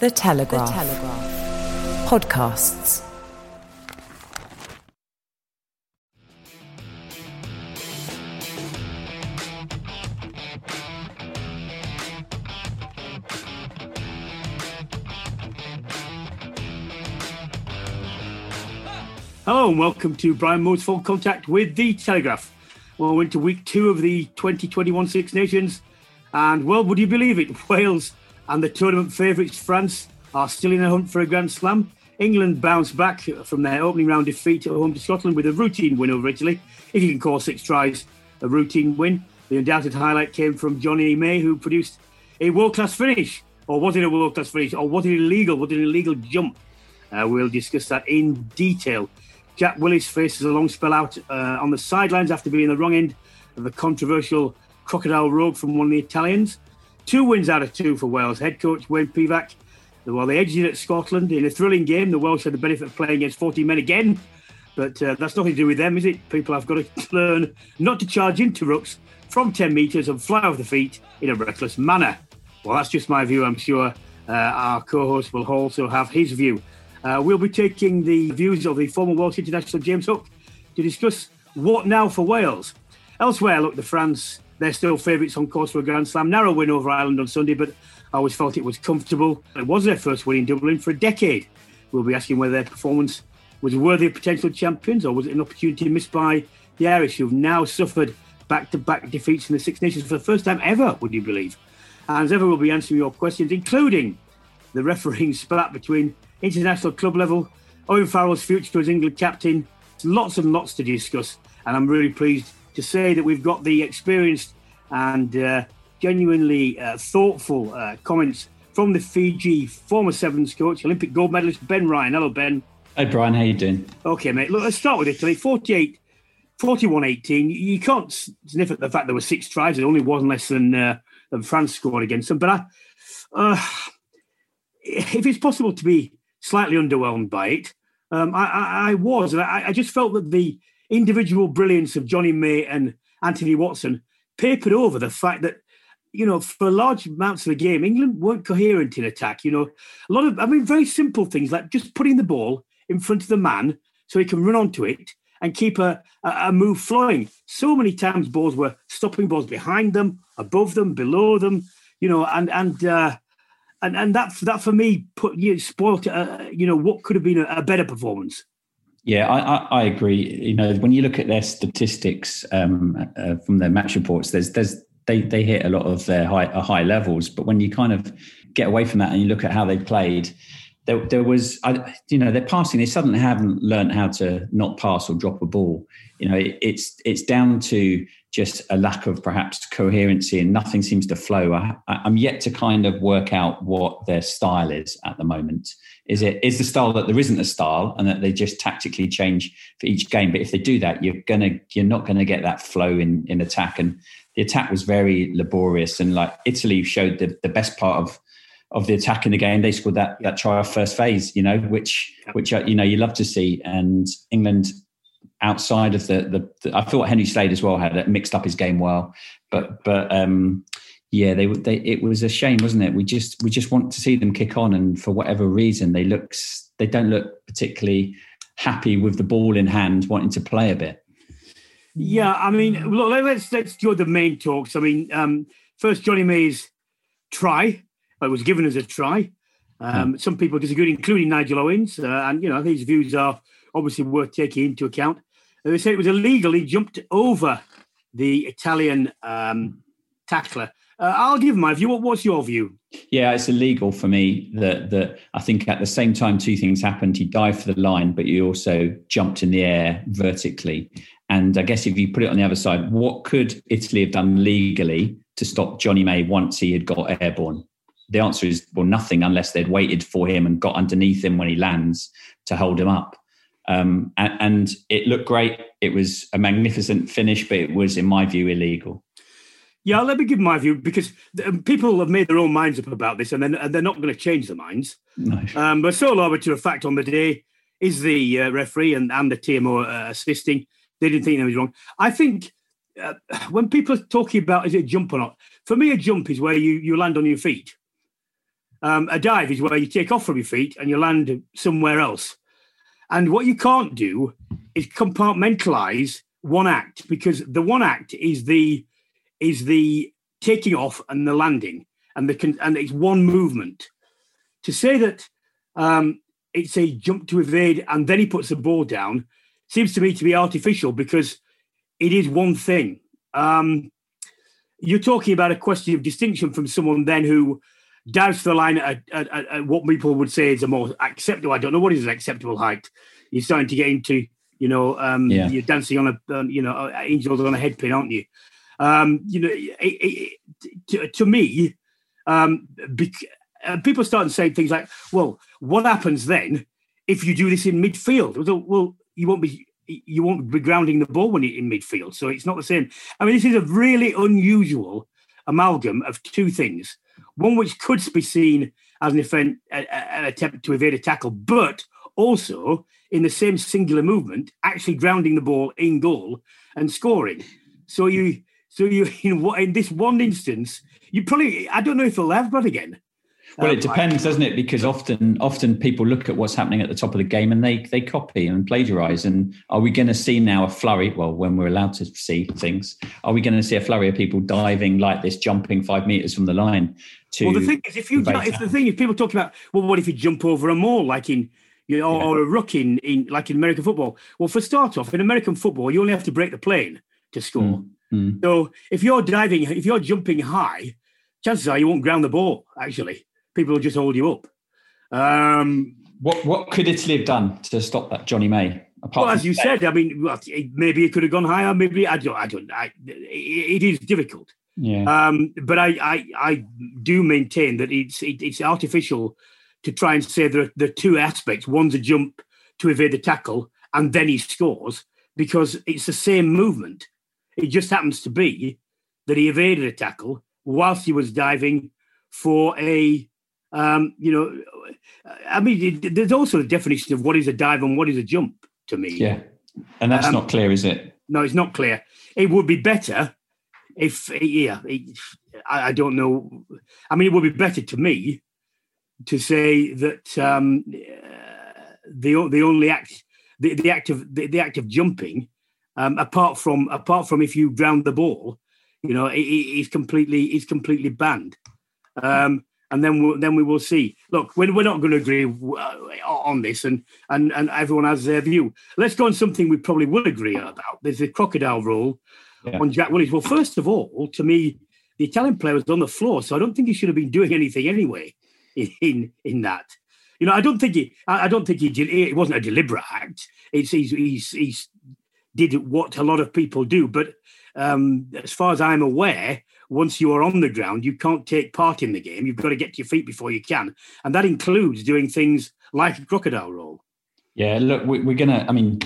The Telegraph. The Telegraph. Podcasts. Hello and welcome to Brian Moore's Full Contact with The Telegraph. Well, we're into week two of the 2021 Six Nations. And, well, would you believe it? Wales and the tournament favourites France are still in a hunt for a Grand Slam. England bounced back from their opening round defeat at home to Scotland with a routine win over Italy, if you can call six tries a routine win. The undoubted highlight came from Jonny May, who produced a world class finish. Or was it a world class finish? Or was it illegal? Was it an illegal jump? Uh, we'll discuss that in detail. Jack Willis faces a long spell out uh, on the sidelines after being the wrong end of a controversial crocodile roll from one of the Italians. Two wins out of two for Wales. Head coach Wayne Pivac, while they edged it at Scotland in a thrilling game, the Welsh had the benefit of playing against 40 men again. But uh, that's nothing to do with them, is it? People have got to learn not to charge into rucks from 10 metres and fly off the feet in a reckless manner. Well, that's just my view. I'm sure uh, our co host will also have his view. Uh, we'll be taking the views of the former Welsh international James Hook to discuss what now for Wales. Elsewhere, look, the France, they're still favourites on course for a Grand Slam. Narrow win over Ireland on Sunday, but I always felt it was comfortable. It was their first win in Dublin for a decade. We'll be asking whether their performance was worthy of potential champions or was it an opportunity missed by the Irish, who've now suffered back to back defeats in the Six Nations for the first time ever, would you believe? And as ever, we'll be answering your questions, including the refereeing spat between international club level. Owen Farrell's future as England captain. Lots and lots to discuss, and I'm really pleased to say that we've got the experienced and uh, genuinely uh, thoughtful uh, comments from the Fiji former Sevens coach, Olympic gold medalist Ben Ryan. Hello, Ben. Hey, Brian. How you doing? Okay, mate. Look, let's start with Italy. 48, 41 18. You can't sniff at the fact there were six tries. It only one less than, uh, than France scored against them. But I, uh, if it's possible to be slightly underwhelmed by it. Um, I, I, I, was, and I, I, just felt that the individual brilliance of Jonny May and Anthony Watson papered over the fact that, you know, for large amounts of the game, England weren't coherent in attack. You know, a lot of, I mean, very simple things like just putting the ball in front of the man so he can run onto it and keep a, a move flowing. So many times balls were stopping balls behind them, above them, below them, you know, and, and, uh, and and that that for me put you know, spoiled uh, you know what could have been a, a better performance. Yeah, I, I, agree. You know, when you look at their statistics um, uh, from their match reports, there's there's they they hit a lot of their high uh, high levels, but when you kind of get away from that and you look at how they played, there, there was, I, you know, they're passing. They suddenly haven't learned how to not pass or drop a ball. You know, it, it's it's down to just a lack of perhaps coherency and nothing seems to flow. I, am yet to kind of work out what their style is at the moment. Is it is the style that there isn't a style and that they just tactically change for each game? But if they do that, you're gonna you're not gonna get that flow in in attack. And the attack was very laborious and like Italy showed the, the best part of of the attack in the game. They scored that that try off first phase, you know, which which uh, you know you love to see. And England outside of the, the, the I thought Henry Slade as well had it mixed up his game well, but but um, yeah, they they it was a shame, wasn't it? We just we just want to see them kick on, and for whatever reason, they look they don't look particularly happy with the ball in hand, wanting to play a bit. Yeah, I mean, look, let's let's do the main talks. I mean, um, first Jonny May's try. It was given as a try. Um, mm. Some people disagreed, including Nigel Owens, uh, and you know his views are obviously worth taking into account. They said it was illegal. He jumped over the Italian um, tackler. Uh, I'll give my view. What's your view? Yeah, it's illegal for me. That that I think at the same time two things happened. He dived for the line, but he also jumped in the air vertically. And I guess if you put it on the other side, what could Italy have done legally to stop Jonny May once he had got airborne? The answer is well, nothing unless they'd waited for him and got underneath him when he lands to hold him up. Um, and, and, it looked great. It was a magnificent finish, but it was, in my view, illegal. Yeah, let me give my view because um, people have made their own minds up about this, and they're, they're not going to change their minds. No. Um, but sole arbiter of fact on the day is the uh, referee and, and the TMO uh, assisting. They didn't think they was wrong. I think uh, when people are talking about is it a jump or not, for me, a jump is where you, you land on your feet. Um, a dive is where you take off from your feet and you land somewhere else. And what you can't do is compartmentalize one act because the one act is the is the taking off and the landing and the and it's one movement. To say that um, it's a jump to evade and then he puts the ball down seems to me to be artificial because it is one thing. Um, you're talking about a question of distinction from someone then who dives the line at, at, at, at, what people would say is a more acceptable. I don't know what is an acceptable height. You're starting to get into, you know, um, yeah. you're dancing on a, um, you know, uh, angels on a headpin, aren't you? Um, you know, it, it, to, to, me, um, bec- uh, people start saying things like, "Well, what happens then if you do this in midfield?" Well, you won't be you won't be grounding the ball when you're in midfield, so it's not the same. I mean, this is a really unusual amalgam of two things one which could be seen as an, an attempt to evade a tackle, but also in the same singular movement, actually grounding the ball in goal and scoring. So you, so you in what in this one instance, you probably I don't know if they'll ever again. Well, it depends, doesn't it? Because often, often people look at what's happening at the top of the game and they they copy and plagiarize. And are we going to see now a flurry? Well, when we're allowed to see things, are we going to see a flurry of people diving like this, jumping five meters from the line? To well, the thing is, if you if the thing is, people talk about well, what if you jump over a maul like in you know, yeah. or a ruck in, in like in American football? Well, for start off, in American football, you only have to break the plane to score. Mm. Mm. So if you're diving, if you're jumping high, chances are you won't ground the ball actually people will just hold you up. Um, what what could Italy have done to stop that, Jonny May? Apart well, as you said, I mean, maybe it could have gone higher. Maybe I don't. I don't. I, it is difficult. Yeah. Um, but I, I, I do maintain that it's it, it's artificial to try and say there are, there are two aspects. One's a jump to evade the tackle, and then he scores because it's the same movement. It just happens to be that he evaded a tackle whilst he was diving for a um, you know, I mean, there's also a definition of what is a dive and what is a jump to me. Yeah, and that's um, not clear, is it? No, it's not clear. It would be better if, yeah, it, I, I, don't know. I mean, it would be better to me to say that um, the the only act, the, the act of the, the act of jumping, um, apart from apart from if you ground the ball, you know, it, it's completely it's completely banned. Um, and then we'll, then we will see. Look, we're, we're not going to agree uh, on this, and, and and everyone has their view. Let's go on something we probably will agree about. There's the crocodile roll yeah. on Jack Willis. Well, first of all, to me, the Italian player was on the floor, so I don't think he should have been doing anything anyway. In in, that, you know, I don't think he. I, don't think he. It wasn't a deliberate act. It's he's he's, he's did what a lot of people do, but um, as far as I'm aware, once you are on the ground, you can't take part in the game. You've got to get to your feet before you can. And that includes doing things like a crocodile roll. Yeah, look, we, are going to, I mean,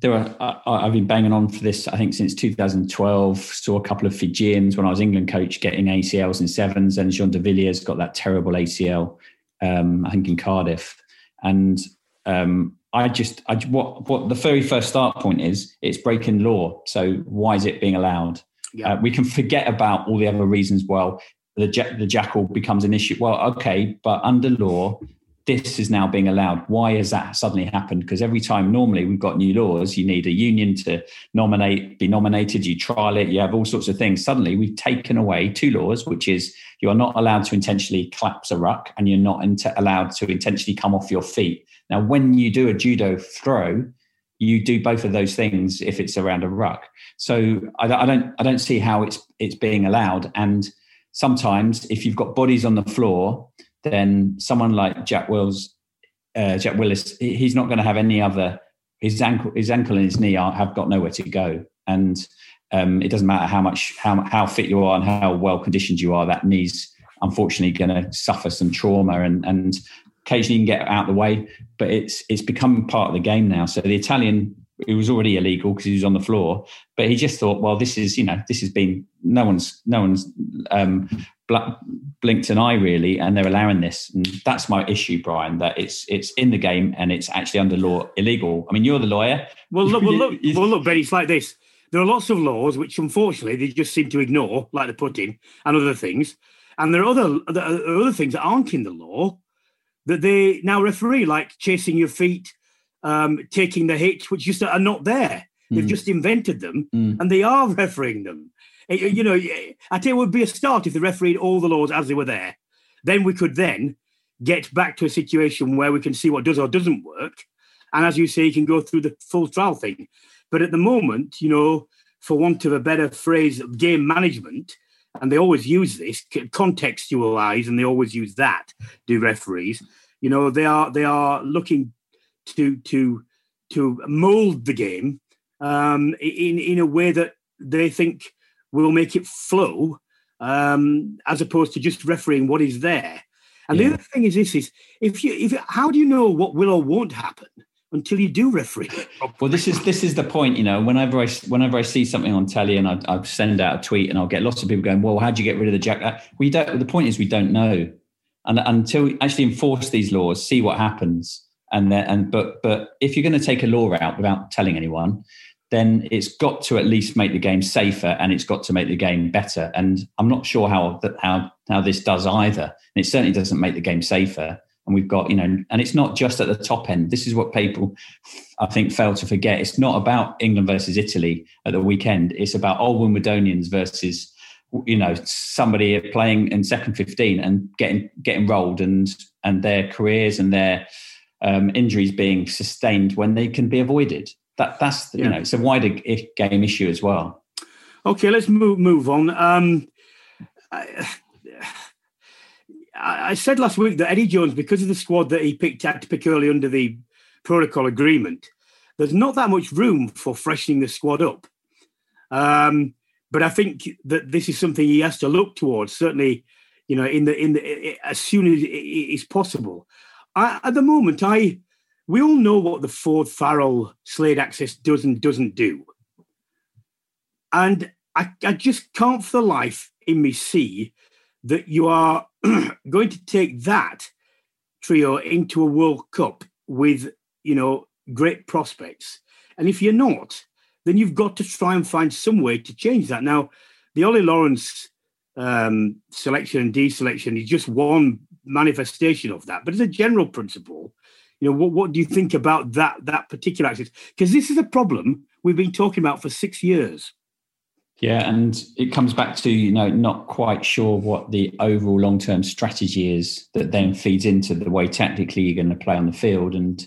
there are, I, have been banging on for this, I think, since 2012. Saw a couple of Fijians when I was England coach getting ACLs in sevens, and Jean de Villiers got that terrible ACL, um, I think, in Cardiff. And um, I just, I, what, what the very first start point is, it's breaking law. So why is it being allowed? Yeah. Uh, we can forget about all the other reasons. Well, the the jackal becomes an issue. Well, okay, but under law, this is now being allowed. Why has that suddenly happened? Because every time normally we've got new laws, you need a union to nominate, be nominated, you trial it, you have all sorts of things. Suddenly we've taken away two laws, which is you are not allowed to intentionally collapse a ruck and you're not allowed to intentionally come off your feet. Now, when you do a judo throw, you do both of those things if it's around a ruck. So I, I don't I don't see how it's it's being allowed. And sometimes if you've got bodies on the floor then someone like Jack Wills, uh, Jack Willis, he's not going to have any other. His ankle, his ankle and his knee are, have got nowhere to go, and um, it doesn't matter how much how how fit you are and how well conditioned you are. That knee's unfortunately going to suffer some trauma, and and occasionally you can get out of the way, but it's it's become part of the game now. So the Italian it was already illegal because he was on the floor. But he just thought, well, this is you know this has been no one's no one's um, blinked an eye really, and they're allowing this. And that's my issue, Brian. That it's it's in the game and it's actually under law illegal. I mean, you're the lawyer. Well, look, well, look, well, look, Ben. It's like this. There are lots of laws which, unfortunately, they just seem to ignore, like the putting and other things. And there are other there are other things that aren't in the law that they now referee, like chasing your feet, um, taking the hit, which just are not there. They've mm. just invented them, mm. and they are refereeing them. Eh, eh, you know, eh, I tell you, it would be a start if the refereed all the laws as they were there. Then we could then get back to a situation where we can see what does or doesn't work. And as you say, you can go through the full trial thing. But at the moment, you know, for want of a better phrase, game management, and they always use this contextualize, and they always use that. Do referees? You know, they are they are looking to to to mold the game um, in in a way that they think will make it flow, um, as opposed to just refereeing what is there. And yeah. the other thing is this: is if you if how do you know what will or won't happen until you do referee? well, this is this is the point. You know, whenever I whenever I see something on telly and I, I send out a tweet and I'll get lots of people going, "Well, how do you get rid of the jack?" We don't. The point is, we don't know, and until we actually enforce these laws, see what happens and then and but but if you're going to take a law out without telling anyone then it's got to at least make the game safer and it's got to make the game better. And i'm not sure how that how how this does either. And it certainly doesn't make the game safer. And we've got you know and it's not just at the top end. This is what people i think fail to forget. It's not about england versus italy at the weekend. It's about old wimbledonians versus you know somebody playing in second 15 and getting getting rolled and and their careers and their um, injuries being sustained when they can be avoided. That that's yeah. you know it's a wider game issue as well. Okay, let's move move on. Um, I, I said last week that Eddie Jones, because of the squad that he picked had to pick early under the protocol agreement, there's not that much room for freshening the squad up. Um, but I think that this is something he has to look towards. Certainly, you know, in the in the as soon as it is possible. I, at the moment, I we all know what the Ford Farrell Slade access does and doesn't do, and I, I just can't for the life in me see that you are going to take that trio into a World Cup with you know great prospects, and if you're not, then you've got to try and find some way to change that. Now, the Ollie Lawrence um, selection and deselection is just one manifestation of that. But as a general principle, you know, what, what do you think about that that particular axis? Because this is a problem we've been talking about for six years. Yeah, and it comes back to you know not quite sure what the overall long term strategy is that then feeds into the way tactically you're going to play on the field and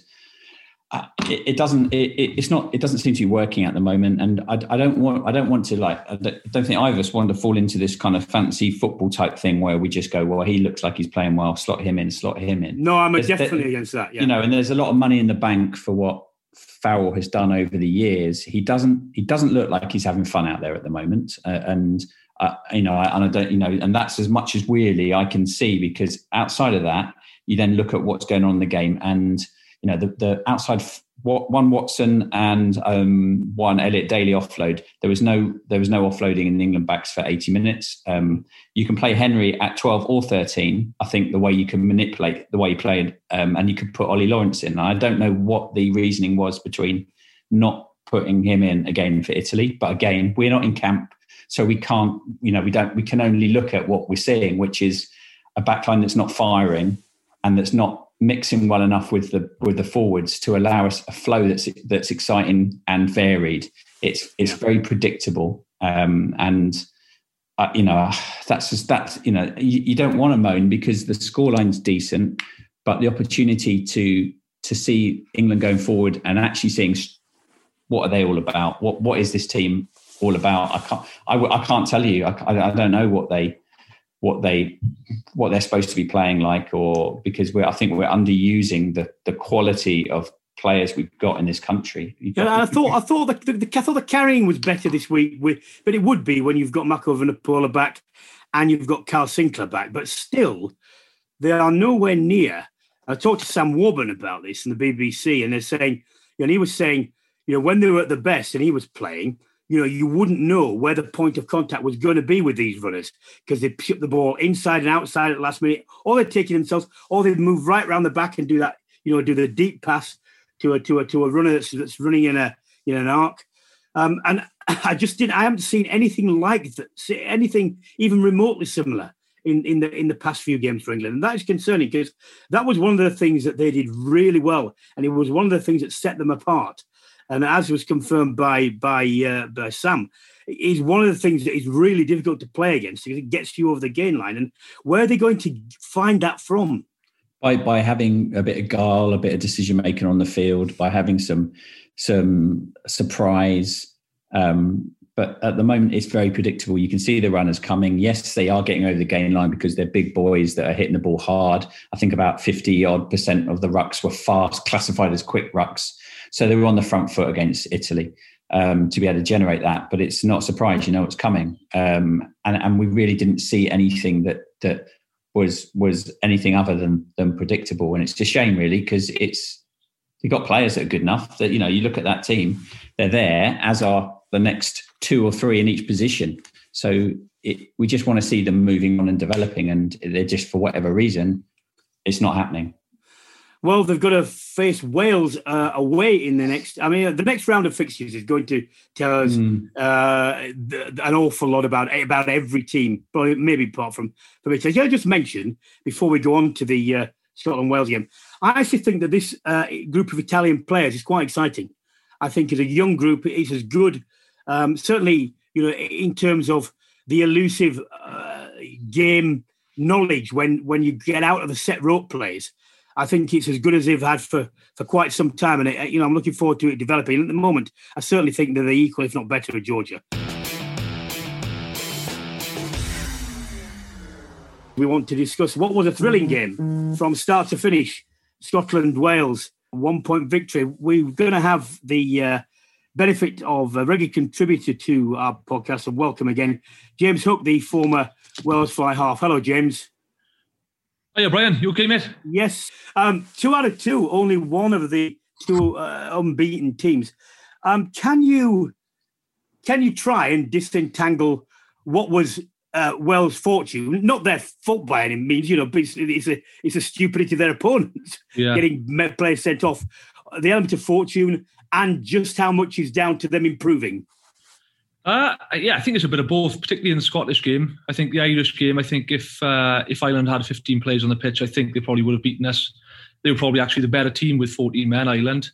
it, it, doesn't it, it's not it doesn't seem to be working at the moment. And I, I, don't want I don't want to like I don't think either of us want to fall into this kind of fancy football type thing where we just go well he looks like he's playing well. Slot him in slot him in. No I'm definitely there, against that yeah. you know and there's a lot of money in the bank for what Farrell has done over the years. He doesn't he doesn't look like he's having fun out there at the moment. Uh, and uh, you know and I don't you know and that's as much as really I can see because outside of that you then look at what's going on in the game and you know, the, the outside one Watson and um, one Elliot Daly offload. There was no there was no offloading in England backs for 80 minutes. Um, you can play Henry at 12 or 13. I think the way you can manipulate the way he played, um, and you could put Ollie Lawrence in. I don't know what the reasoning was between not putting him in again for Italy, but again, we're not in camp, so we can't. You know, we don't. We can only look at what we're seeing, which is a backline that's not firing and that's not mixing well enough with the with the forwards to allow us a flow that's that's exciting and varied. It's it's very predictable, um, and uh, you know that's just that's you know you, you don't want to moan because the scoreline's decent, but the opportunity to to see England going forward and actually seeing what are they all about, what what is this team all about? I can't I, I can't tell you. I, I don't know what they what they what they're supposed to be playing like, or because we're I think we're underusing the the quality of players we've got in this country. Yeah, I thought I thought the, the, the, I thought the carrying was better this week, with, but it would be when you've got Mako Vunipola back and you've got Carl Sinckler back. But still, they are nowhere near. I talked to Sam Warburton about this in the BBC, and they're saying, and he was saying, you know, when they were at the best and he was playing, you know, you wouldn't know where the point of contact was going to be with these runners because they pick the ball inside and outside at the last minute, or they're taking themselves, or they move right around the back and do that, you know, do the deep pass to a to a to a runner that's, that's running in a in an arc. Um, and I just didn't. I haven't seen anything like that, anything even remotely similar in in the in the past few games for England, and that is concerning because that was one of the things that they did really well, and it was one of the things that set them apart and as was confirmed by by uh, by Sam, is one of the things that is really difficult to play against because it gets you over the gain line. And where are they going to find that from? By by having a bit of guile, a bit of decision making on the field, by having some some surprise. Um, but at the moment, it's very predictable. You can see the runners coming. Yes, they are getting over the gain line because they're big boys that are hitting the ball hard. I think about 50 odd percent of the rucks were fast, classified as quick rucks. So they were on the front foot against Italy um, to be able to generate that. But it's not surprise, you know, it's coming. Um, and, and we really didn't see anything that that was was anything other than than predictable. And it's a shame, really, because it's you've got players that are good enough that you know you look at that team, they're there as are the next two or three in each position. So it, we just want to see them moving on and developing, and they're just for whatever reason, it's not happening. Well, they've got to face Wales uh, away in the next. I mean, the next round of fixtures is going to tell us mm. uh, an awful lot about about every team, but maybe apart from from it. As I just mentioned before we go on to the uh, Scotland Wales game, I actually think that this uh, group of Italian players is quite exciting. I think as a young group, it's as good. Um, certainly, you know, in terms of the elusive uh, game knowledge when when you get out of the set rope plays I think it's as good as they've had for, for quite some time. And, it, you know, I'm looking forward to it developing. At the moment, I certainly think that they're equal, if not better, with Georgia. We want to discuss what was a thrilling game from start to finish. Scotland, Wales, one point victory. We're going to have the uh, benefit of a regular contributor to our podcast and welcome again, James Hook, the former Wales fly half. Hello, James. Hiya, Brian. You okay, mate? Yes. Um, two out of two, only one of the two uh, unbeaten teams. Um, can you can you try and disentangle what was uh, Wales' fortune? Not their fault by any means, you know, but it's, it's a it's a stupidity of their opponents yeah. getting players sent off. The element of fortune and just how much is down to them improving. Uh, yeah, I think it's a bit of both, particularly in the Scottish game. I think the Irish game, I think if uh, if Ireland had 15 players on the pitch, I think they probably would have beaten us. They were probably actually the better team with 14 men, Ireland.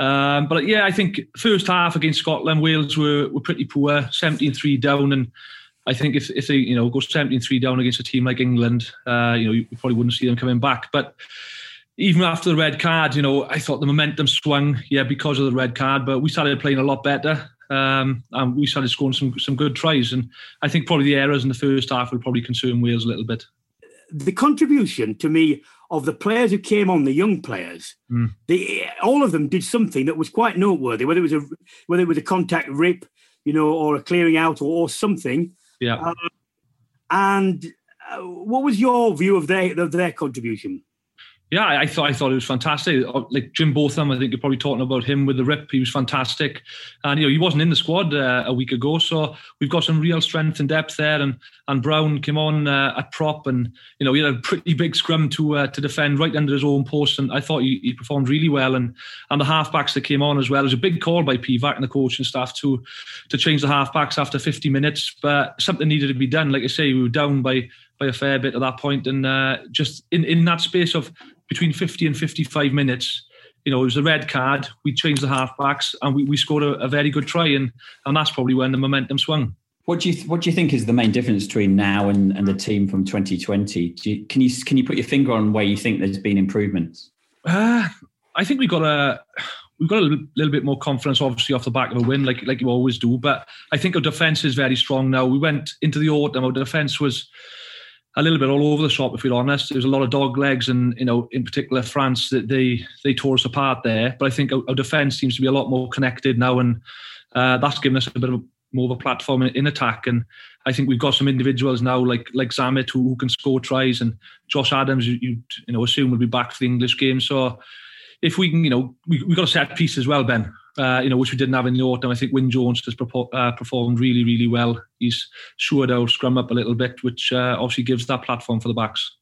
Um, but yeah, I think first half against Scotland, Wales were, were pretty poor, 17-3 down. And I think if, if they, you know, go 17-3 down against a team like England, uh, you know, you probably wouldn't see them coming back. But even after the red card, you know, I thought the momentum swung, yeah, because of the red card. But we started playing a lot better um, and we started scoring some some good tries. And I think probably the errors in the first half will probably concern Wales a little bit. The contribution to me of the players who came on, the young players, mm. they, all of them did something that was quite noteworthy. Whether it was a whether it was a contact rip, you know, or a clearing out, or, or something. Yeah. Uh, and uh, what was your view of their of their contribution? Yeah, I thought I thought it was fantastic. Uh, like Jim Botham, I think you're probably talking about him with the rip. He was fantastic, and you know he wasn't in the squad uh, a week ago, so we've got some real strength and depth there. And and Brown came on uh, at prop, and you know he had a pretty big scrum to uh, to defend right under his own post, and I thought he, he performed really well. And and the halfbacks that came on as well. It was a big call by Pivac and the coaching staff to to change the halfbacks after 50 minutes, but something needed to be done. Like I say, we were down by by a fair bit at that point, and uh, just in in that space of between 50 and 55 minutes, you know, it was a red card. We changed the halfbacks and we, we scored a, a very good try, and and that's probably when the momentum swung. What do you What do you think is the main difference between now and, and the team from 2020? You, can you can you put your finger on where you think there's been improvements? Uh, I think we got a we've got a little, little, bit more confidence, obviously, off the back of a win, like like you always do. But I think our defence is very strong now. We went into the autumn, our defence was a little bit all over the shop, if we're honest. There was a lot of dog legs, and you know, in particular, France that they they tore us apart there. But I think our, defence seems to be a lot more connected now, and uh, that's given us a bit of more of a platform in, in, attack. And I think we've got some individuals now, like like Zammit, who, who can score tries, and Josh Adams, you you know assume will be back for the English game. So if we can, you know, we we got a set piece as well, Ben. Uh, you know, which we didn't have in the autumn. I think Wyn Jones has uh, performed really, really well. He's shored our scrum up a little bit, which uh, obviously gives that platform for the backs.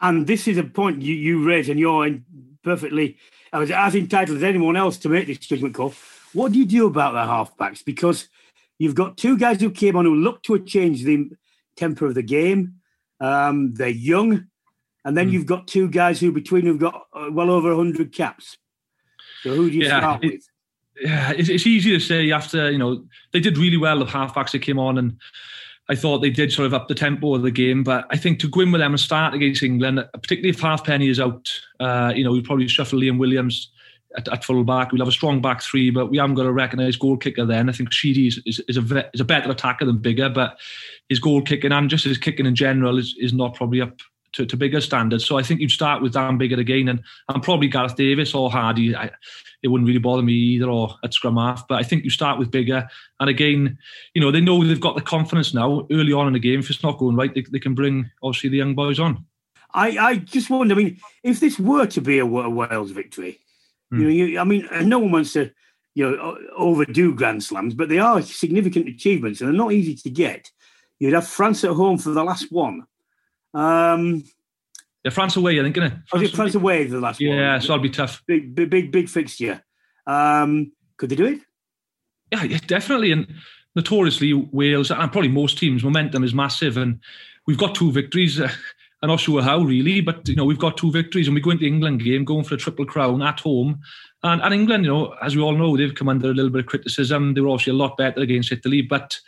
And this is a point you, you raise, and you're perfectly I was as entitled as anyone else to make this judgment call. What do you do about the halfbacks? Because you've got two guys who came on who look to have changed the temper of the game. Um, they're young. And then mm. you've got two guys who between have got uh, well over 100 caps. So who do you yeah, start it, with? Yeah, it's, it's easy to say after, you know, they did really well, the halfbacks that came on. And I thought they did sort of up the tempo of the game. But I think to go in with them and start against England, particularly if Halfpenny is out, uh, you know, we'd probably shuffle Liam Williams at, at full back. We'll have a strong back three, but we haven't got a recognised goal kicker then. I think Sheedy is, is, is, a, is a better attacker than Biggar, but his goal kicking and just his kicking in general is, is not probably up to, to Biggar standards. So I think you'd start with Dan Biggar again and, and probably Gareth Davies or Hardy. I, it wouldn't really bother me either or at scrum half. But I think you start with Biggar. And again, you know, they know they've got the confidence now early on in the game. If it's not going right, they, they can bring obviously the young boys on. I, I just wonder, I mean, if this were to be a, a Wales victory, mm. you know, you, I mean, no one wants to, you know, overdo Grand Slams, but they are significant achievements and they're not easy to get. You'd have France at home for the last one. Um, yeah, France away, I think, isn't it? France, France away the last yeah, one. Yeah, so that'll be tough. Big, big, big, big fixture. Um, could they do it? Yeah, yeah, definitely. And notoriously, Wales and probably most teams, momentum is massive, and we've got two victories. I'm not sure how really, but you know we've got two victories, and we go into England game going for a triple crown at home. And, and England, you know, as we all know, they've come under a little bit of criticism. They were obviously a lot better against Italy, but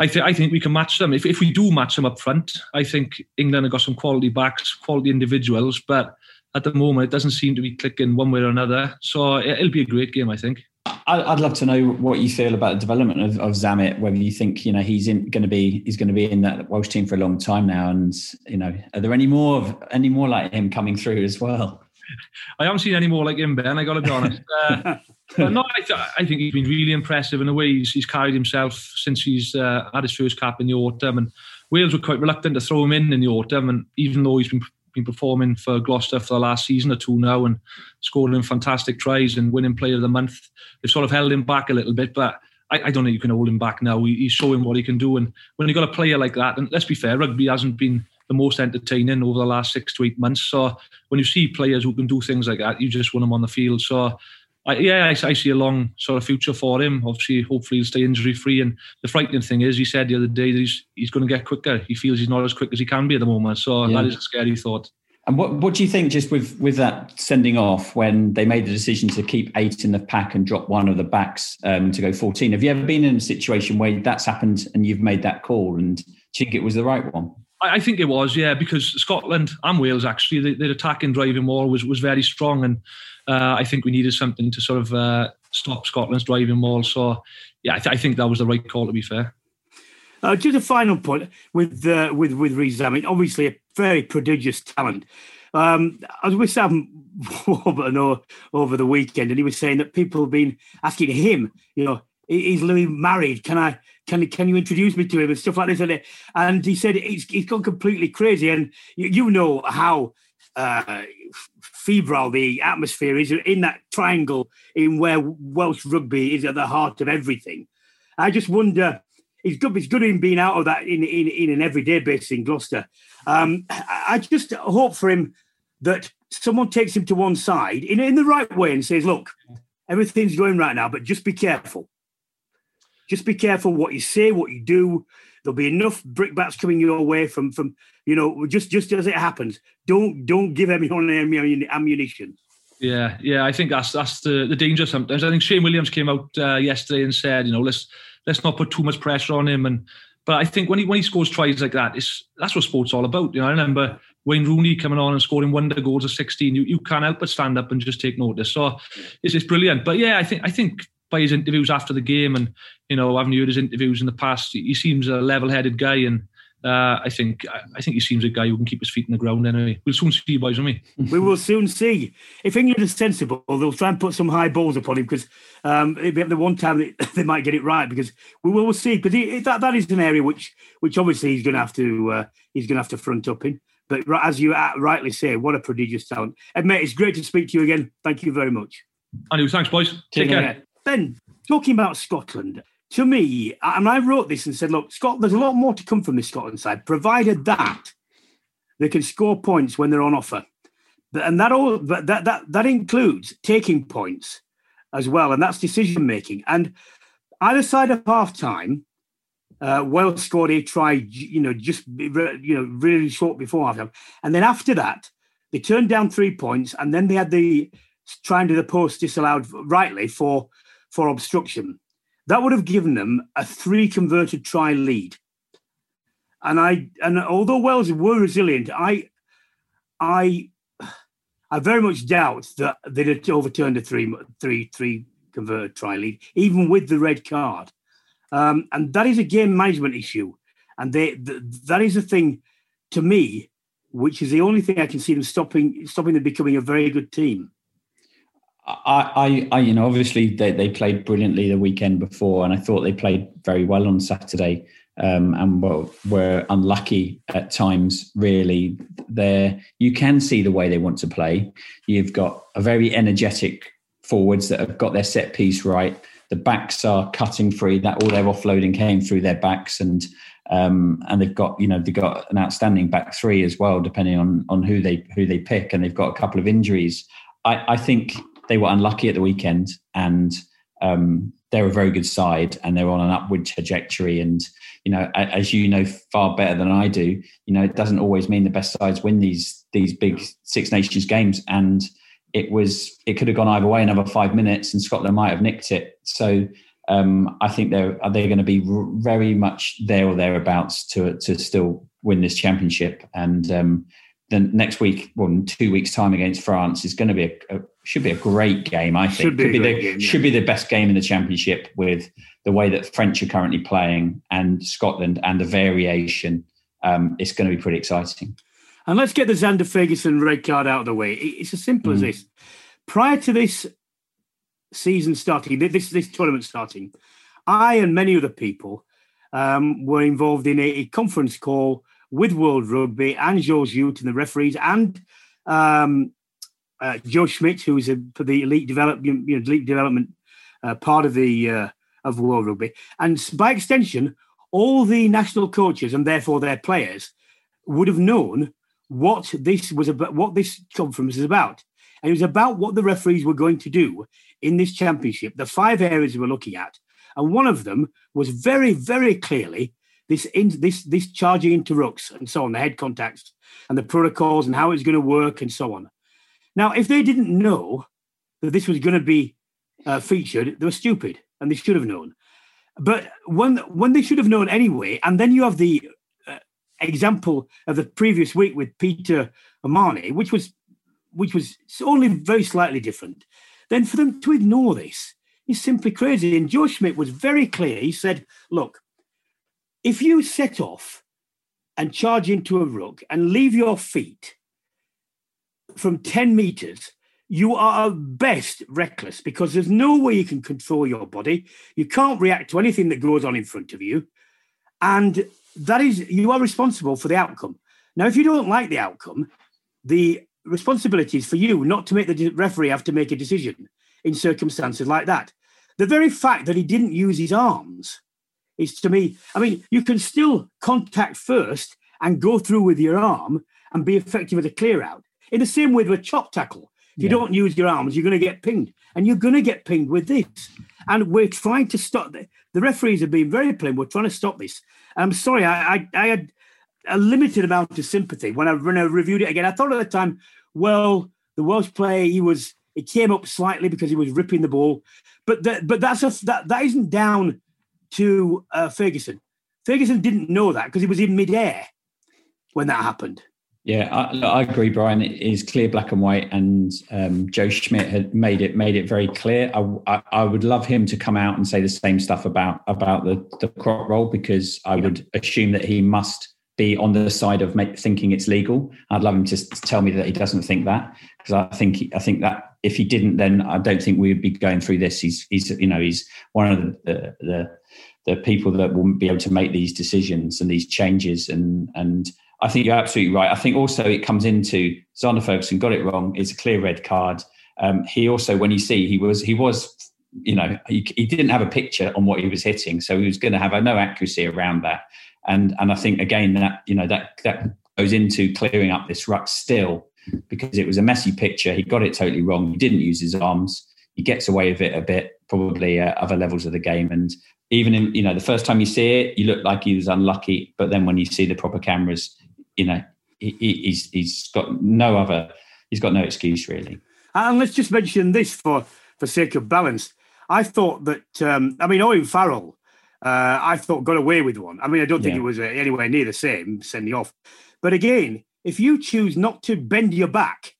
I, th- I think we can match them. If, if we do match them up front, I think England have got some quality backs, quality individuals, but at the moment it doesn't seem to be clicking one way or another. So it'll be a great game, I think. I'd love to know what you feel about the development of, of Zammit. Whether you think you know he's in, going to be he's going to be in that Welsh team for a long time now, and you know are there any more of any more like him coming through as well? I haven't seen any more like him, Ben. I got to be honest. Uh, but no, I, th- I, think he's been really impressive in the way he's, he's carried himself since he's uh, had his first cap in the autumn. And Wales were quite reluctant to throw him in in the autumn. And even though he's been been performing for Gloucester for the last season or two now and scoring fantastic tries and winning Player of the Month, they've sort of held him back a little bit. But I, I don't think you can hold him back now. He, he's showing what he can do. And when you've got a player like that, and let's be fair, rugby hasn't been the most entertaining over the last six to eight months. So when you see players who can do things like that, you just want them on the field. So I, yeah, I, I, see a long sort of future for him. Obviously, hopefully he'll stay injury free. And the frightening thing is, he said the other day that he's he's going to get quicker. He feels he's not as quick as he can be at the moment. So yeah. that is a scary thought. And what what do you think just with with that sending off when they made the decision to keep eight in the pack and drop one of the backs um, to go fourteen? Have you ever been in a situation where that's happened and you've made that call and do you think it was the right one? I think it was, yeah, because Scotland and Wales actually, their attacking driving maul was was very strong, and uh, I think we needed something to sort of uh, stop Scotland's driving maul. So, yeah, I, th- I, think that was the right call. To be fair. Uh, just a final point with uh, with with Rees. I mean, obviously a very prodigious talent. Um, I was with Sam Warburton over the weekend, and he was saying that people have been asking him, you know, is Louis married? Can I can can you introduce me to him and stuff like this? And he said he's, he's gone completely crazy. And you, you know how uh, febrile the atmosphere is in that triangle in where Welsh rugby is at the heart of everything. I just wonder. It's good. It's good in being out of that in in, in an everyday basis in Gloucester. Um, I just hope for him that someone takes him to one side in in the right way and says, "Look, everything's going right now, but just be careful. Just be careful what you say, what you do, There'll be enough brickbats coming your way from from you know just just as it happens. Don't don't give anyone any ammunition. Yeah, yeah, I think that's that's the, the danger sometimes. I think Shane Williams came out uh, yesterday and said, you know, let's let's not put too much pressure on him. And but I think when he when he scores tries like that, it's that's what sports all about. You know, I remember Wayne Rooney coming on and scoring wonder goals of 16. You you can't help but stand up and just take notice. So it's just brilliant. But yeah, I think I think by his interviews after the game and you know, having heard his interviews in the past, he seems a level-headed guy and uh, I think I think he seems a guy who can keep his feet in the ground. Anyway, we'll soon see, boys, won't we? we will soon see. If England is sensible, they'll try and put some high balls upon him because um, it'll be the one time they, they might get it right. Because we will see. Because that that is an area which which obviously he's going to have to uh, he's going to have to front up in. But as you rightly say, what a prodigious talent. Ed, mate, it's great to speak to you again. Thank you very much. Anyway, thanks, boys. Take, Take care. care. Ben, talking about Scotland, to me, and I wrote this and said, look, Scott, there's a lot more to come from the Scotland side, provided that they can score points when they're on offer. And that all that that that includes taking points as well, and that's decision making. And either side of half time, uh, Wales scored a try, you know, just you know, really short before half time, and then after that, they turned down three points, and then they had the trying to the post disallowed rightly for for obstruction. That would have given them a three converted try lead. And I and although Wales were resilient, I I I very much doubt that they'd have overturned a three three three converted try lead, even with the red card. Um, and that is a game management issue. And they th- that is a thing to me, which is the only thing I can see them stopping stopping them becoming a very good team. I, I, I, you know, obviously they, they played brilliantly the weekend before, and I thought they played very well on Saturday, um, and were, were unlucky at times. Really, there you can see the way they want to play. You've got a very energetic forwards that have got their set piece right. The backs are cutting free. That all their offloading came through their backs, and um, and they've got you know they've got an outstanding back three as well, depending on on who they who they pick, and they've got a couple of injuries. I, I think they were unlucky at the weekend and um, they're a very good side and they're on an upward trajectory. And, you know, as you know far better than I do, you know, it doesn't always mean the best sides win these these big Six Nations games. And it was it could have gone either way another five minutes and Scotland might have nicked it. So um, I think they're they're going to be very much there or thereabouts to to still win this championship. And um, then next week, well, two weeks' time against France is going to be a, a should be a great game. I think should be, be the game, yeah. should be the best game in the championship with the way that French are currently playing and Scotland and the variation. Um, it's going to be pretty exciting. And let's get the Zander Fagerson red card out of the way. It's as simple mm. as this. Prior to this season starting, this this tournament starting, I and many other people um, were involved in a, a, conference call with World Rugby and George Huth and the referees and um, uh, Joe Schmidt, who is a, for the elite development, you know, elite development uh, part of the uh, of World Rugby, and by extension, all the national coaches and therefore their players would have known what this was about, what this conference is about, and it was about what the referees were going to do in this championship. The five areas we we're looking at, and one of them was very, very clearly this in, this this charging into rucks and so on, the head contacts and the protocols and how it's going to work and so on. Now, if they didn't know that this was going to be uh, featured, they were stupid and they should have known. But when when they should have known anyway, and then you have the uh, example of the previous week with Peter O'Mahony, which was which was only very slightly different. Then for them to ignore this is simply crazy. And Joe Schmidt was very clear. He said, "Look, if you set off and charge into a ruck and leave your feet from 10 meters, you are at best reckless because there's no way you can control your body. You can't react to anything that goes on in front of you. And that is, you are responsible for the outcome. Now, if you don't like the outcome, the responsibility is for you not to make the referee have to make a decision in circumstances like that. The very fact that he didn't use his arms is to me, I mean, you can still contact first and go through with your arm and be effective with a clear out. In the same way with a chop tackle, if you don't use your arms, you're going to get pinged, and you're going to get pinged with this. And we're trying to stop the, the referees have been very plain. We're trying to stop this, I'm sorry, I, I, I had a limited amount of sympathy when I, when I reviewed it again. I thought at the time, well, the Welsh player, he was it came up slightly because he was ripping the ball, but that but that's a that that isn't down to uh, Fagerson. Fagerson didn't know that because he was in midair when that happened. Yeah, I, I, agree, Brian. It is clear, black and white, and um, Joe Schmidt had made it made it very clear. I, I, I, would love him to come out and say the same stuff about about the the Croc roll because I would assume that he must be on the side of make, thinking it's legal. I'd love him to tell me that he doesn't think that because I think I think that if he didn't, then I don't think we would be going through this. He's he's you know he's one of the the, the people that will be able to make these decisions and these changes and and I think you're absolutely right. I think also it comes into Zander Fagerson got it wrong. It's a clear red card. Um, he also, when you see, he was he was, you know, he, he didn't have a picture on what he was hitting, so he was going to have a, no accuracy around that. And and I think again that you know that that goes into clearing up this ruck still because it was a messy picture. He got it totally wrong. He didn't use his arms. He gets away with it a bit, probably at other levels of the game. And even in you know the first time you see it, you look like he was unlucky. But then when you see the proper cameras, you know, he, he's he's got no other, he's got no excuse really. And let's just mention this for for sake of balance. I thought that um, I mean Owen Farrell, uh, I thought got away with one. I mean I don't think yeah. it was uh, anywhere near the same sending off. But again, if you choose not to bend your back,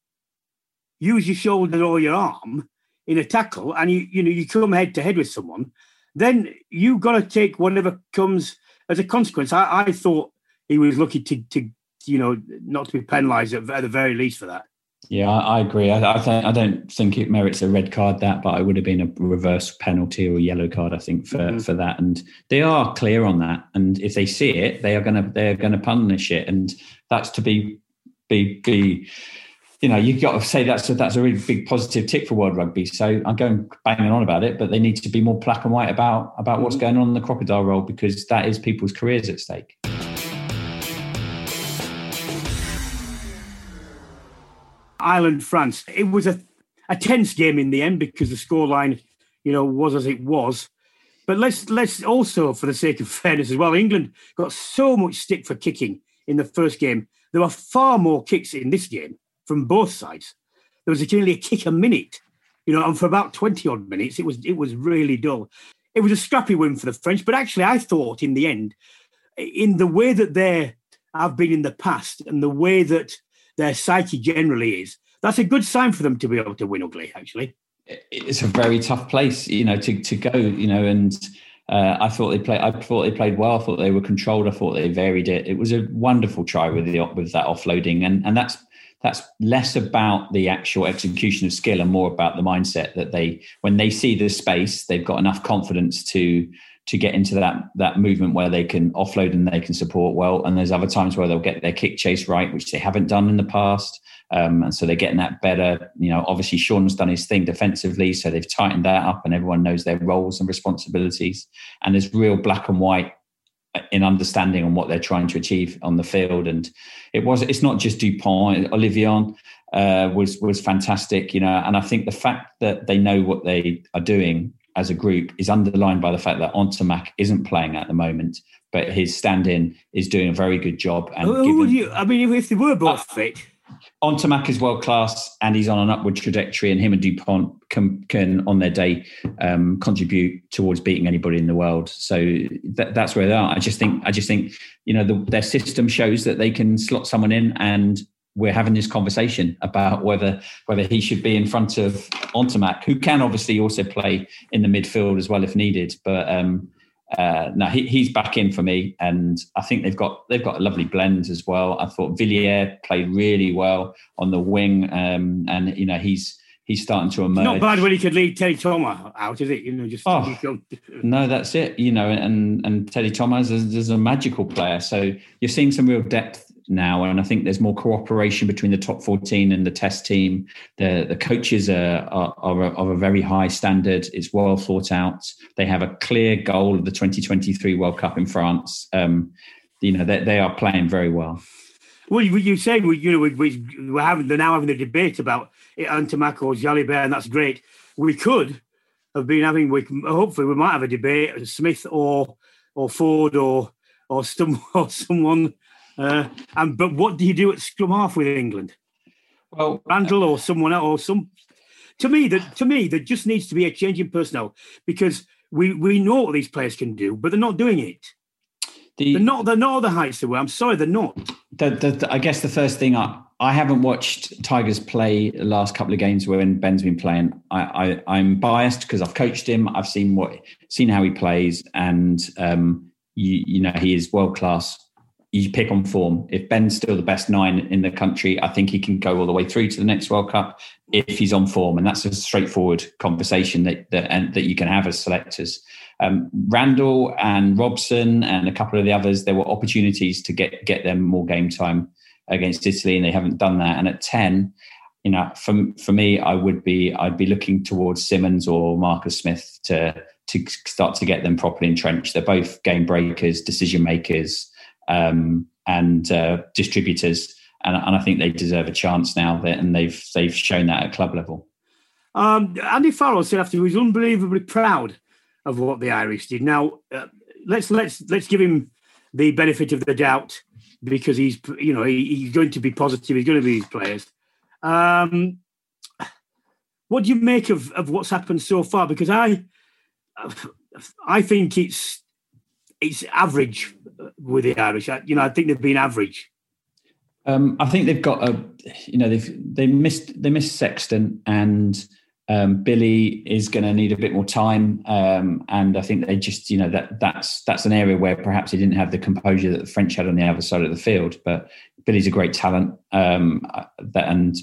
use your shoulder or your arm in a tackle, and you you know you come head to head with someone, then you've got to take whatever comes as a consequence. I, I thought he was lucky to to you know, not to be penalised at, at, the very least for that. Yeah, I, I agree. I, I, th- I, don't think it merits a red card that, but I would have been a reverse penalty or yellow card. I think for, mm-hmm. for that, and they are clear on that. And if they see it, they are going to they're going to punish it, and that's to be be be. You know, you've got to say that's a, that's a really big positive tick for World Rugby. So I'm going banging on about it, but they need to be more black and white about about mm-hmm. what's going on in the crocodile roll because that is people's careers at stake. Ireland France. It was a, a tense game in the end because the scoreline, you know, was as it was. But let's let's also, for the sake of fairness as well, England got so much stick for kicking in the first game. There were far more kicks in this game from both sides. There was nearly a kick a minute, you know, and for about twenty odd minutes, it was it was really dull. It was a scrappy win for the French, but actually, I thought in the end, in the way that they have been in the past and the way that their psyche generally is, that's a good sign for them to be able to win ugly, actually. It's a very tough place, you know, to, to go, you know, and uh, I thought they played. I thought they played well. I thought they were controlled. I thought they varied it. It was a wonderful try with the with that offloading, and and that's that's less about the actual execution of skill and more about the mindset that they when they see the space, they've got enough confidence to to get into that that movement where they can offload and they can support well. And there's other times where they'll get their kick chase right, which they haven't done in the past. Um, and so they're getting that better. You know, obviously Shaun's done his thing defensively, so they've tightened that up, and everyone knows their roles and responsibilities. And there's real black and white in understanding on what they're trying to achieve on the field. And it was it's not just Dupont, Ollivon uh, was was fantastic. You know, and I think the fact that they know what they are doing as a group is underlined by the fact that Ntamack isn't playing at the moment, but his stand-in is doing a very good job. And who, given, you, I mean, if they were both uh, fit. Ntamack is world class and he's on an upward trajectory, and him and Dupont can, can on their day, um, contribute towards beating anybody in the world. So that, that's where they are. I just think, I just think, you know, the, their system shows that they can slot someone in and we're having this conversation about whether whether he should be in front of Ntamack, who can obviously also play in the midfield as well if needed. But um, uh, no, he, he's back in for me, and I think they've got they've got a lovely blend as well. I thought Villière played really well on the wing, um, and you know he's he's starting to emerge. Not bad when he could lead Teddy Thomas out, is it? You know, just oh, no, that's it. You know, and and Teddy Thomas is, is a magical player. So you're seeing some real depth now, and I think there's more cooperation between the top 14 and the test team. The the coaches are are, are of a very high standard. It's well thought out. They have a clear goal of the 2023 World Cup in France. Um, you know, they, they are playing very well. Well, you, say we, you know, we, we, we're having they're now having the debate about Ntamack or Jalibert, and that's great. We could have been having, we hopefully we might have a debate Smith or or Ford or or some or someone. Uh, and but what do you do at scrum half with England? Well, Randall or someone else or some. To me, that to me, there just needs to be a change in personnel because we we know what these players can do, but they're not doing it. The, they're not. They're not the heights they were. I'm sorry, they're not. The, the, I guess the first thing I, I haven't watched Tigers play the last couple of games when Ben's been playing. I, I am biased because I've coached him. I've seen what seen how he plays, and um, you you know he is world class you pick on form. If Ben's still the best nine in the country, I think he can go all the way through to the next World Cup if he's on form, and that's a straightforward conversation that that, and, that you can have as selectors. Um, Randall and Robson and a couple of the others, there were opportunities to get get them more game time against Italy, and they haven't done that. And at ten, you know, for for me, I would be I'd be looking towards Simmonds or Marcus Smith to to start to get them properly entrenched. They're both game breakers, decision makers um, and uh, distributors. And, and, I think they deserve a chance now, that, and they've they've shown that at club level. Um, Andy Farrell said after he was unbelievably proud of what the Irish did. Now uh, let's let's let's give him the benefit of the doubt because he's you know he, he's going to be positive. He's going to be these players. Um, what do you make of, of what's happened so far? Because I I think it's it's average with the Irish. You know, I think they've been average. Um, I think they've got a, you know, they've they missed they missed Sexton and um, Billy is going to need a bit more time, um, and I think they just, you know, that that's that's an area where perhaps he didn't have the composure that the French had on the other side of the field. But Billy's a great talent, um, that, and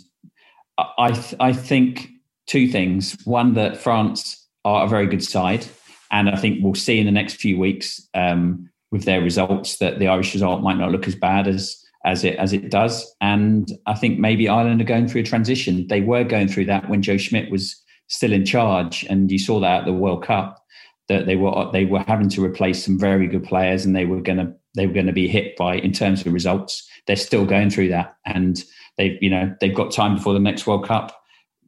I I think two things: one that France are a very good side, and I think we'll see in the next few weeks um, with their results that the Irish result might not look as bad as as it as it does. And I think maybe Ireland are going through a transition. They were going through that when Joe Schmidt was still in charge, and you saw that at the World Cup that they were they were having to replace some very good players, and they were going to they were going to be hit by in terms of results. They're still going through that, and they've you know they've got time before the next World Cup.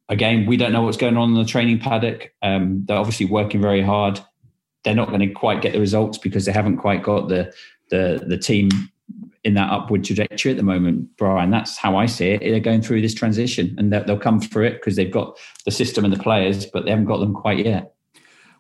Again, we don't know what's going on in the training paddock. Um, they're obviously working very hard they're not going to quite get the results because they haven't quite got the the the team in that upward trajectory at the moment, Brian. That's how I see it. They're going through this transition, and they'll come through it because they've got the system and the players, but they haven't got them quite yet.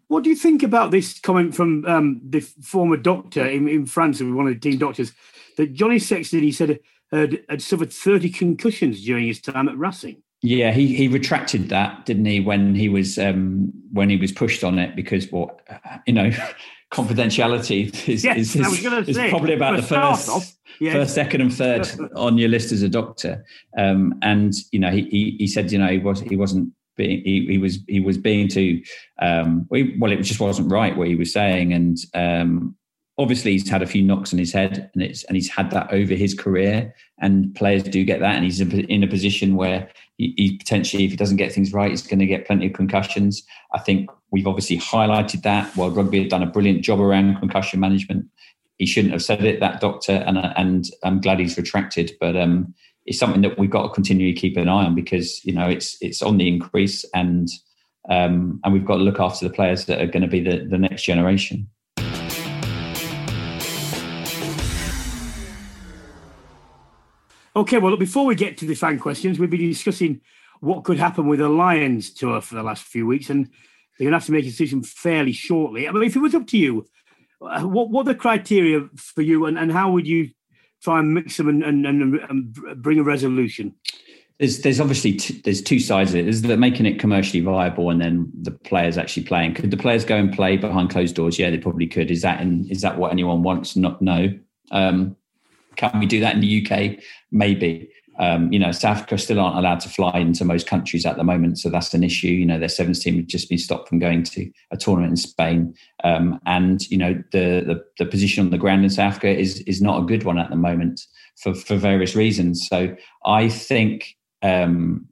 What do you think about this comment from um, the former doctor in, in France, one of the team doctors, that Johnny Sexton, he said, had, had suffered 30 concussions during his time at Racing? Yeah, he he retracted that, didn't he, when he was um, when he was pushed on it because what you know, confidentiality is yes, is, is, is probably about the first, off, yes. first, second, and third on your list as a doctor. Um, and you know, he, he, he said you know he was he wasn't being he, he was he was being too um, well it just wasn't right what he was saying and um, obviously he's had a few knocks on his head and it's and he's had that over his career and players do get that and he's in a position where he, he potentially if he doesn't get things right he's going to get plenty of concussions. I think we've obviously highlighted that. World Rugby have done a brilliant job around concussion management he shouldn't have said it that doctor and and i'm glad he's retracted but um, it's something that we've got to continually keep an eye on because you know it's it's on the increase and um, and we've got to look after the players that are going to be the, the next generation Okay, well, before we get to the fan questions, we've been discussing what could happen with the Lions tour for the last few weeks, and they're going to have to make a decision fairly shortly. I mean, if it was up to you, uh, what what are the criteria for you, and, and how would you try and mix them and, and, and bring a resolution? There's, there's obviously t- there's two sides of it. There's the making it commercially viable, and then the players actually playing. Could the players go and play behind closed doors? Yeah, they probably could. Is that in, is that what anyone wants? Not no. Um, can we do that in the UK? Maybe. Um, you know, South Africa still aren't allowed to fly into most countries at the moment, so that's an issue. You know, their sevens team have just been stopped from going to a tournament in Spain, um, and you know the, the, the position on the ground in South Africa is is not a good one at the moment for for various reasons. So I think um,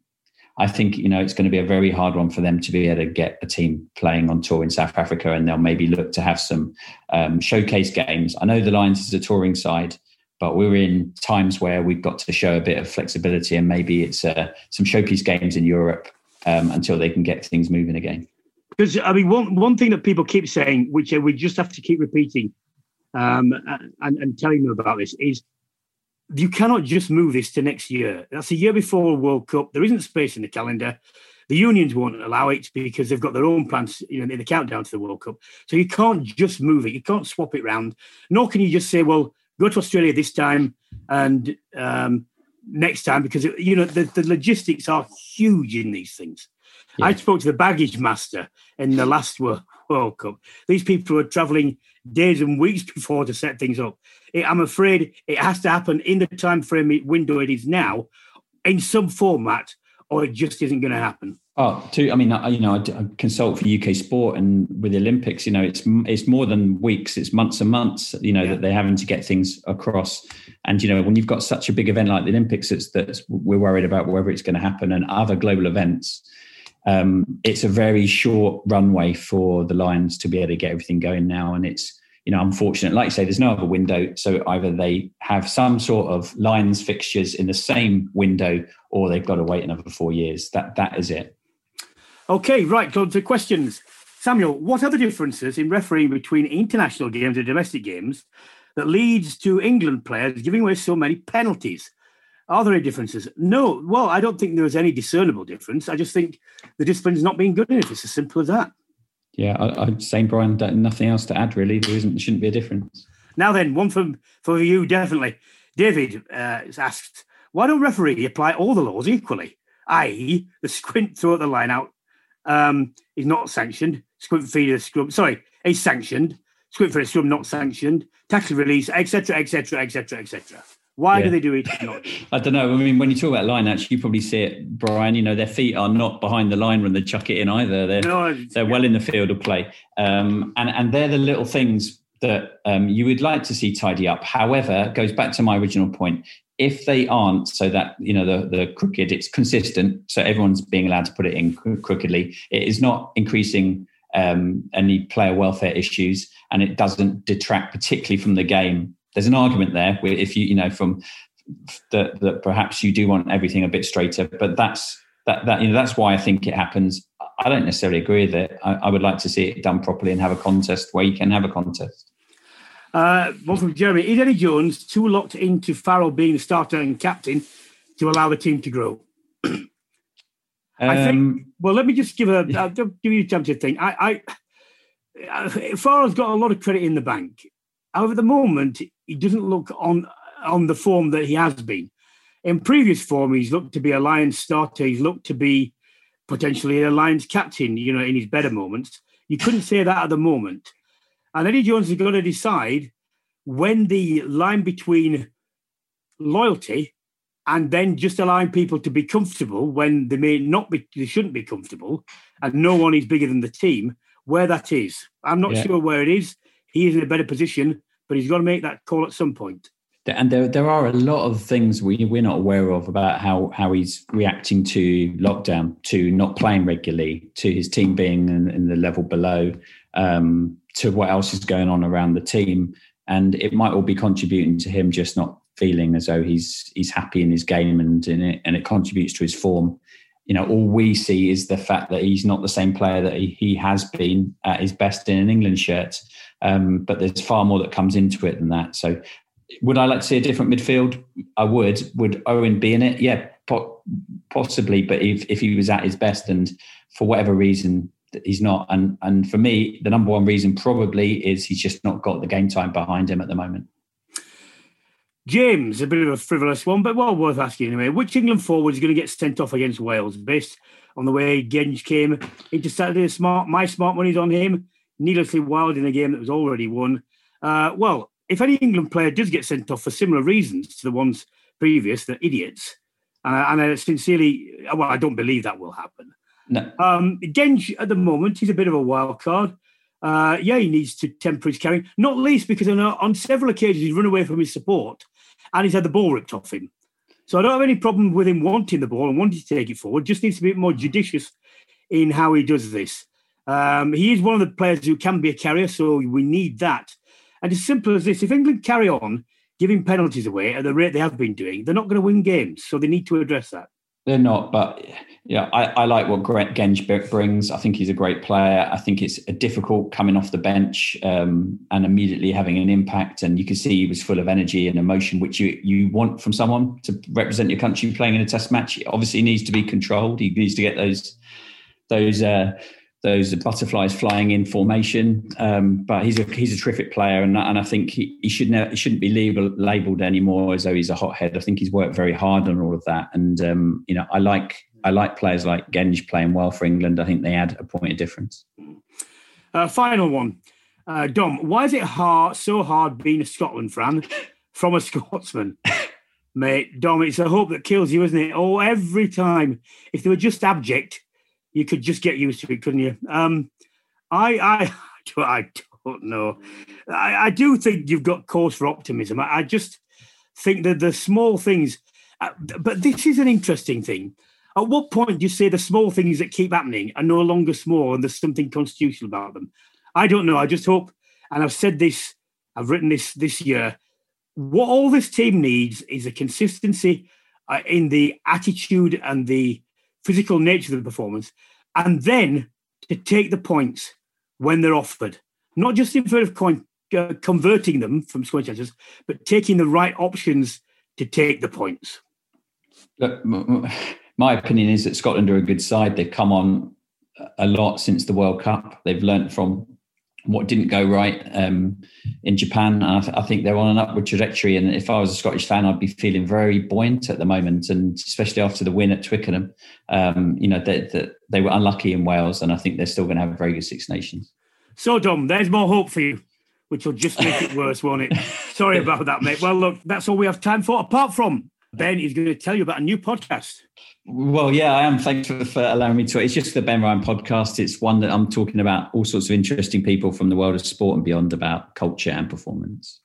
I think you know it's going to be a very hard one for them to be able to get a team playing on tour in South Africa, and they'll maybe look to have some um, showcase games. I know the Lions is a touring side, but we're in times where we've got to show a bit of flexibility and maybe it's uh, some showpiece games in Europe um, until they can get things moving again. Because I mean, one one thing that people keep saying, which we just have to keep repeating, um, and, and telling them about this is you cannot just move this to next year. That's a year before World Cup. There isn't space in the calendar. The unions won't allow it because they've got their own plans you know, in the countdown to the World Cup. So you can't just move it. You can't swap it around. Nor can you just say, well, go to Australia this time and um, next time because, you know, the, the logistics are huge in these things. Yeah. I spoke to the baggage master in the last World, World Cup. These people were travelling days and weeks before to set things up. It, I'm afraid it has to happen in the time frame window it is now, in some format, or it just isn't going to happen. Oh, to, I mean, I, you know, I, I, consult for UK sport and with the Olympics, you know, it's it's more than weeks, it's months and months, you know, yeah. that they're having to get things across. And you know, when you've got such a big event like the Olympics, it's that we're worried about whether it's going to happen and other global events. Um, it's a very short runway for the Lions to be able to get everything going now, and it's you know, unfortunate. Like you say, there's no other window. So either they have some sort of Lions fixtures in the same window, or they've got to wait another four years. That that is it. Okay, right. On to questions. Samuel, what are the differences in refereeing between international games and domestic games that leads to England players giving away so many penalties? Are there any differences? No. Well, I don't think there is any discernible difference. I just think the discipline is not being good enough. It's as simple as that. Yeah, I, I'm saying, Brian, nothing else to add, really. There isn't, there shouldn't be a difference. Now then, one from for you, definitely. David uh, asked, why don't referee apply all the laws equally? I.e., the squint throw the line out um, is not sanctioned. Squint feed a scrum, sorry, is sanctioned. Squint for a scrum not sanctioned. Tackle release, etc., etc., etc., etc. Why yeah. do they do it? I don't know. I mean, when you talk about line, actually, you probably see it, Brian. You know, their feet are not behind the line when they chuck it in either. They're no, they're yeah. well in the field of play, um, and and they're the little things that um, you would like to see tidy up. However, goes back to my original point. If they aren't, so that you know the the crooked, it's consistent. So everyone's being allowed to put it in crookedly. It is not increasing um, any player welfare issues, and it doesn't detract particularly from the game there's an argument there if you you know from that that perhaps you do want everything a bit straighter, but that's that that you know that's why I think it happens. I don't necessarily agree with it. I, I would like to see it done properly and have a contest where you can have a contest. Uh, one from Jeremy: Is Eddie Jones too locked into Farrell being the starter and captain to allow the team to grow? I think. Um, well, let me just give a I'll give you a chance to think. I, I Farrell's got a lot of credit in the bank. However, at the moment, he doesn't look on on the form that he has been. In previous form, he's looked to be a Lions starter. He's looked to be potentially a Lions captain, you know, in his better moments. You couldn't say that at the moment. And Eddie Jones has got to decide when the line between loyalty and then just allowing people to be comfortable when they may not be, they shouldn't be comfortable, and no one is bigger than the team, where that is. I'm not yeah. sure where it is. He is in a better position but he's got to make that call at some point. And there, there are a lot of things we, we're not aware of about how, how he's reacting to lockdown, to not playing regularly, to his team being in, in the level below, um, to what else is going on around the team. And it might all be contributing to him just not feeling as though he's he's happy in his game and in it, and it contributes to his form. You know, all we see is the fact that he's not the same player that he, he has been at his best in an England shirt. Um, but there's far more that comes into it than that. So, would I like to see a different midfield? I would. Would Owen be in it? Yeah, po- possibly. But if, if he was at his best and for whatever reason he's not, and and for me, the number one reason probably is he's just not got the game time behind him at the moment. James, a bit of a frivolous one, but well worth asking anyway. Which England forward is going to get sent off against Wales based on the way Genge came into Saturday? Smart, my smart money's on him needlessly wild in a game that was already won. Uh, well, if any England player does get sent off for similar reasons to the ones previous, they're idiots. Uh, and I sincerely, well, I don't believe that will happen. No. Um, Genge, at the moment, he's a bit of a wild card. Uh, yeah, he needs to temper his carrying, not least because on, on several occasions he's run away from his support and he's had the ball ripped off him. So I don't have any problem with him wanting the ball and wanting to take it forward. Just needs to be more judicious in how he does this. Um, he is one of the players who can be a carrier, so we need that. And as simple as this, if England carry on giving penalties away at the rate they have been doing, they're not going to win games. So they need to address that. They're not, but yeah, I, I like what Genge brings. I think he's a great player. I think it's difficult coming off the bench um, and immediately having an impact. And you can see he was full of energy and emotion, which you you want from someone to represent your country playing in a Test match. Obviously, needs to be controlled. He needs to get those those uh, those butterflies flying in formation. Um, but he's a he's a terrific player, and and I think he, he should he shouldn't be labeled labeled anymore as though he's a hothead. I think he's worked very hard on all of that, and um, you know I like I like players like Genge playing well for England. I think they add a point of difference. Uh, final one, uh, Dom. Why is it hard so hard being a Scotland fan from a Scotsman? Mate, Dom, it's a hope that kills you, isn't it? Oh, every time. If they were just abject, you could just get used to it, couldn't you? Um, I, I, I don't know. I, I do think you've got cause for optimism. I, I just think that the small things, uh, but this is an interesting thing. At what point do you say the small things that keep happening are no longer small and there's something constitutional about them? I don't know. I just hope, and I've said this, I've written this this year. What all this team needs is a consistency uh, in the attitude and the physical nature of the performance, and then to take the points when they're offered, not just in of coin, uh, converting them from scoring chances, but taking the right options to take the points. My opinion is that Scotland are a good side. They've come on a lot since the World Cup. They've learnt from what didn't go right um, in Japan. I, th- I, think they're on an upward trajectory. And if I was a Scottish fan, I'd be feeling very buoyant at the moment, and especially after the win at Twickenham. Um, you know, that they, they, were unlucky in Wales, and I think they're still going to have a very good Six Nations. So, Dom, there's more hope for you, which will just make it worse, won't it? Sorry about that, mate. Well, look, that's all we have time for. Apart from Ben is going to tell you about a new podcast. Well, yeah, I am. Thanks for, for, allowing me to. It's just the Ben Ryan podcast. It's one that I'm talking about all sorts of interesting people from the world of sport and beyond about culture and performance.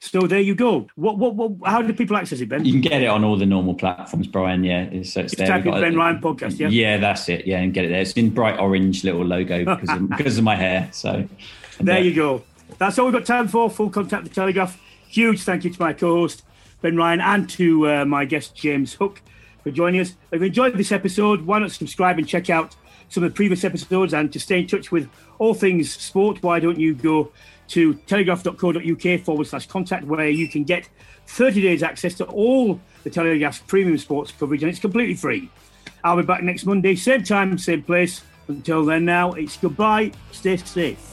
So there you go. What, what, what how do people access it, Ben? You can get it on all the normal platforms, Brian. Yeah, so it's there. Type Ben a, Ryan podcast. Yeah, yeah, that's it. Yeah, and get it there. It's in bright orange little logo because of, because of my hair. So there you go. That's all we've got time for. Full contact the Telegraph. Huge thank you to my co-host Ben Ryan and to uh, my guest James Hook for joining us. If you enjoyed this episode, why not subscribe and check out some of the previous episodes and to stay in touch with all things sport, why don't you go to telegraph.co.uk forward slash contact where you can get 30 days access to all the Telegraph's premium sports coverage and it's completely free. I'll be back next Monday, same time, same place. Until then, now it's goodbye. Stay safe.